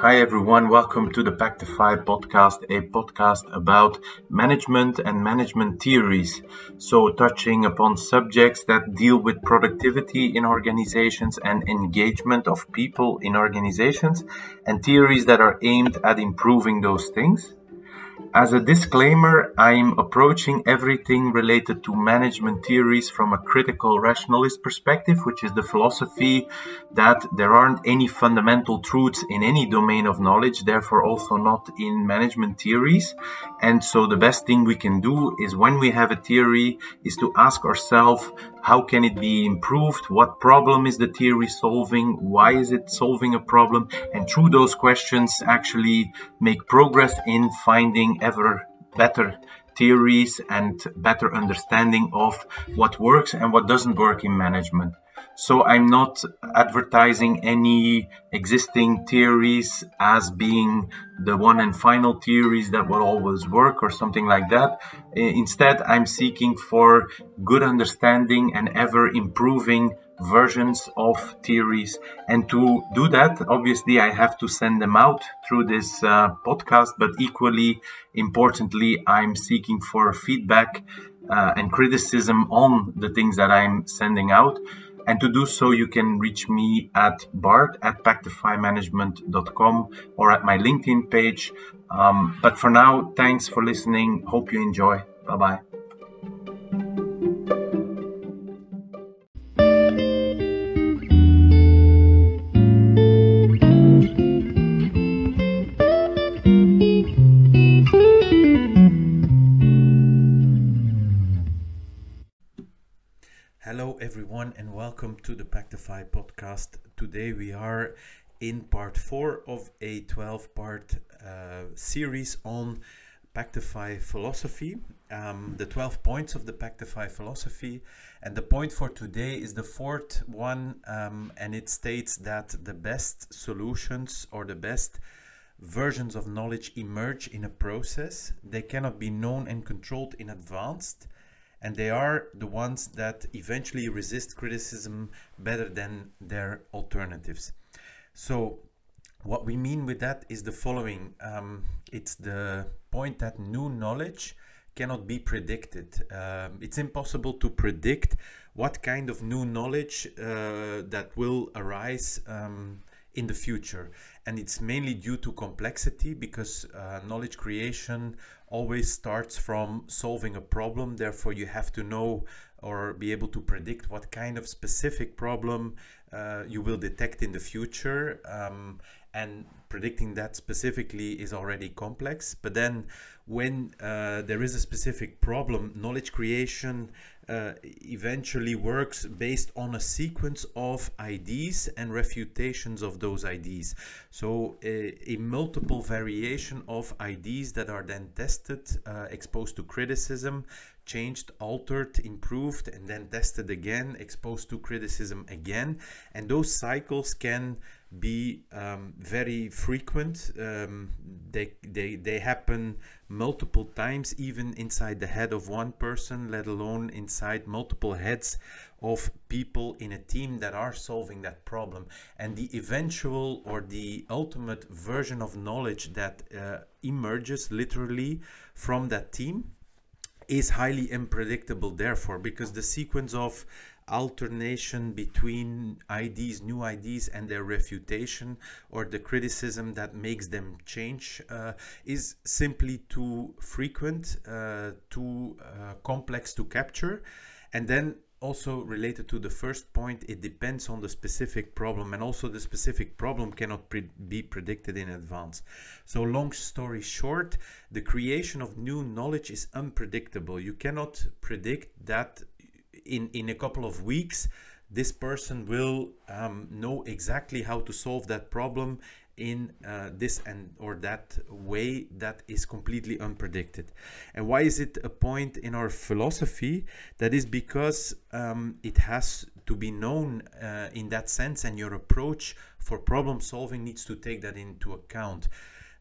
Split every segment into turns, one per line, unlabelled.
Hi, everyone. Welcome to the Pactify podcast, a podcast about management and management theories. So, touching upon subjects that deal with productivity in organizations and engagement of people in organizations, and theories that are aimed at improving those things. As a disclaimer, I'm approaching everything related to management theories from a critical rationalist perspective, which is the philosophy that there aren't any fundamental truths in any domain of knowledge, therefore also not in management theories. And so the best thing we can do is when we have a theory is to ask ourselves, how can it be improved? What problem is the theory solving? Why is it solving a problem? And through those questions, actually make progress in finding ever better theories and better understanding of what works and what doesn't work in management. So I'm not advertising any existing theories as being the one and final theories that will always work or something like that. Instead, I'm seeking for good understanding and ever improving versions of theories. And to do that, obviously, I have to send them out through this uh, podcast, but equally importantly, I'm seeking for feedback uh, and criticism on the things that I'm sending out. And to do so, you can reach me at bart at pactifymanagement.com or at my LinkedIn page. Um, but for now, thanks for listening. Hope you enjoy. Bye bye.
Everyone, and welcome to the Pactify podcast. Today we are in part four of a 12 part uh, series on Pactify philosophy, um, the 12 points of the Pactify philosophy. And the point for today is the fourth one, um, and it states that the best solutions or the best versions of knowledge emerge in a process. They cannot be known and controlled in advance and they are the ones that eventually resist criticism better than their alternatives. So, what we mean with that is the following um, it's the point that new knowledge cannot be predicted. Um, it's impossible to predict what kind of new knowledge uh, that will arise um, in the future. And it's mainly due to complexity because uh, knowledge creation always starts from solving a problem. Therefore, you have to know or be able to predict what kind of specific problem uh, you will detect in the future. Um, and predicting that specifically is already complex. But then, when uh, there is a specific problem, knowledge creation uh, eventually works based on a sequence of IDs and refutations of those IDs. So a, a multiple variation of IDs that are then tested, uh, exposed to criticism, changed, altered, improved, and then tested again, exposed to criticism again. And those cycles can be um, very frequent. Um, they, they, they happen multiple times, even inside the head of one person, let alone inside multiple heads of people in a team that are solving that problem. And the eventual or the ultimate version of knowledge that uh, emerges literally from that team is highly unpredictable, therefore, because the sequence of alternation between IDs, new IDs, and their refutation or the criticism that makes them change uh, is simply too frequent, uh, too uh, complex to capture. And then also related to the first point, it depends on the specific problem, and also the specific problem cannot pre be predicted in advance. So, long story short, the creation of new knowledge is unpredictable. You cannot predict that in in a couple of weeks this person will um, know exactly how to solve that problem in uh, this and or that way that is completely unpredicted. And why is it a point in our philosophy? That is because um, it has to be known uh, in that sense and your approach for problem solving needs to take that into account.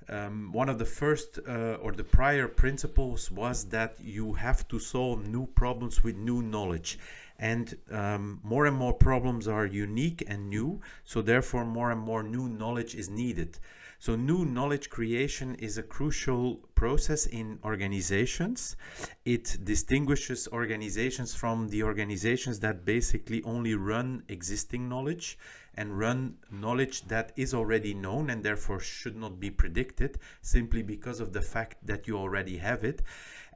Um, one of the first uh, or the prior principles was that you have to solve new problems with new knowledge and um, more and more problems are unique and new so therefore more and more new knowledge is needed so new knowledge creation is a crucial process in organizations. It distinguishes organizations from the organizations that basically only run existing knowledge and run knowledge that is already known and therefore should not be predicted simply because of the fact that you already have it.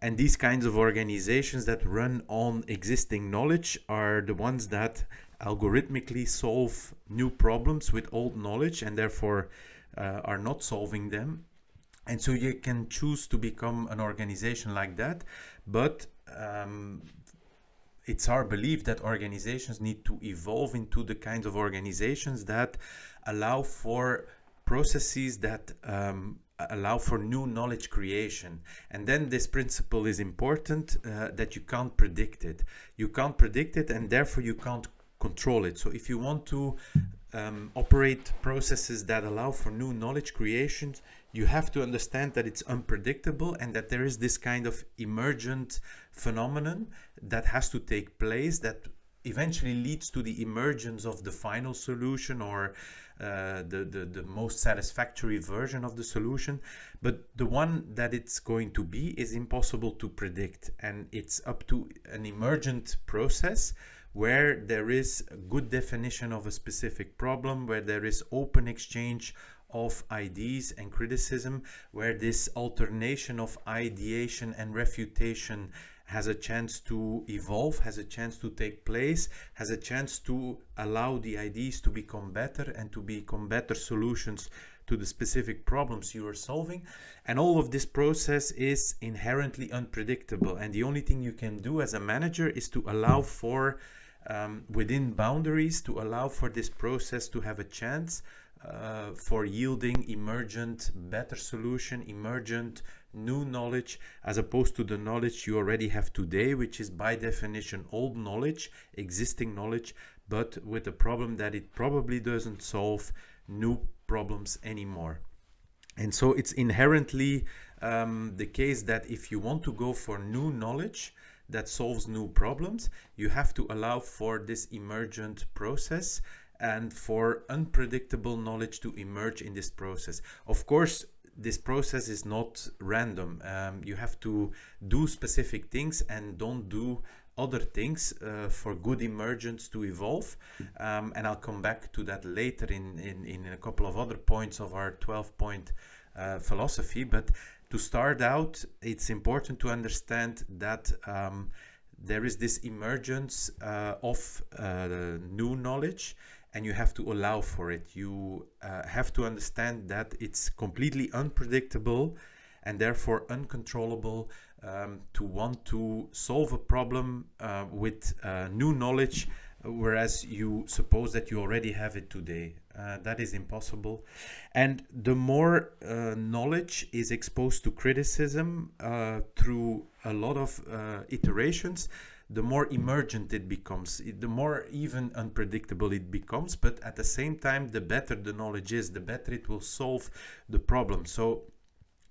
And these kinds of organizations that run on existing knowledge are the ones that algorithmically solve new problems with old knowledge and therefore uh, are not solving them. And so you can choose to become an organization like that, but um, it's our belief that organizations need to evolve into the kinds of organizations that allow for processes that um, allow for new knowledge creation. And then this principle is important uh, that you can't predict it. You can't predict it and therefore you can't control it. So if you want to um, operate processes that allow for new knowledge creations, you have to understand that it's unpredictable and that there is this kind of emergent phenomenon that has to take place that eventually leads to the emergence of the final solution or uh, the, the, the most satisfactory version of the solution. But the one that it's going to be is impossible to predict. And it's up to an emergent process where there is a good definition of a specific problem, where there is open exchange of ideas and criticism, where this alternation of ideation and refutation has a chance to evolve, has a chance to take place, has a chance to allow the ideas to become better and to become better solutions to the specific problems you are solving. And all of this process is inherently unpredictable. And the only thing you can do as a manager is to allow for um, within boundaries to allow for this process to have a chance uh, for yielding emergent better solution emergent new knowledge as opposed to the knowledge you already have today which is by definition old knowledge existing knowledge but with the problem that it probably doesn't solve new problems anymore and so it's inherently um, the case that if you want to go for new knowledge that solves new problems, you have to allow for this emergent process and for unpredictable knowledge to emerge in this process. Of course, this process is not random. Um, you have to do specific things and don't do other things uh, for good emergence to evolve. Um, and I'll come back to that later in, in, in a couple of other points of our 12 point uh, philosophy. But to start out, it's important to understand that um, there is this emergence uh, of uh, new knowledge and you have to allow for it. You uh, have to understand that it's completely unpredictable and therefore uncontrollable um, to want to solve a problem uh, with uh, new knowledge whereas you suppose that you already have it today. Uh, that is impossible. And the more uh, knowledge is exposed to criticism uh, through a lot of iterations, the more emergent it becomes, the more even unpredictable it becomes. But at the same time, the better the knowledge is, the better it will solve the problem. So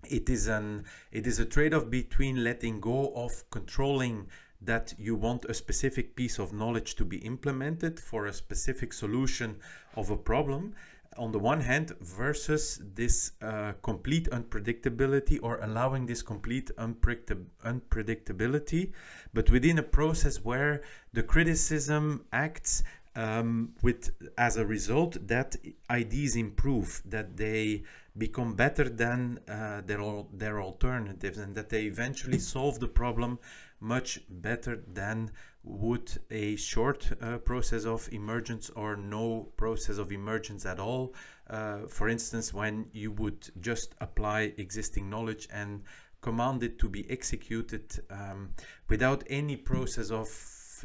it is an it is a trade-off between letting go of controlling that you want a specific piece of knowledge to be implemented for a specific solution of a problem on the one hand versus this uh, complete unpredictability or allowing this complete unpredictability but within a process where the criticism acts um, with as a result that ideas improve that they become better than uh, their their alternatives and that they eventually solve the problem much better than would a short uh, process of emergence or no process of emergence at all. Uh, for instance, when you would just apply existing knowledge and command it to be executed um, without any process of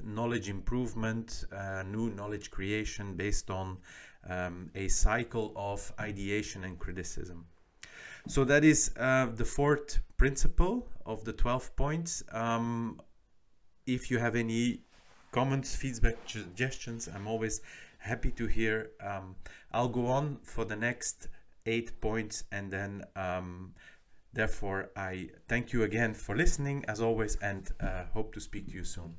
knowledge improvement, uh, new knowledge creation based on um, a cycle of ideation and criticism. So that is uh, the fourth principle of the 12 points. Um, if you have any comments, feedback, suggestions, I'm always happy to hear. Um, I'll go on for the next eight points and then um, therefore I thank you again for listening as always and uh, hope to speak to you soon.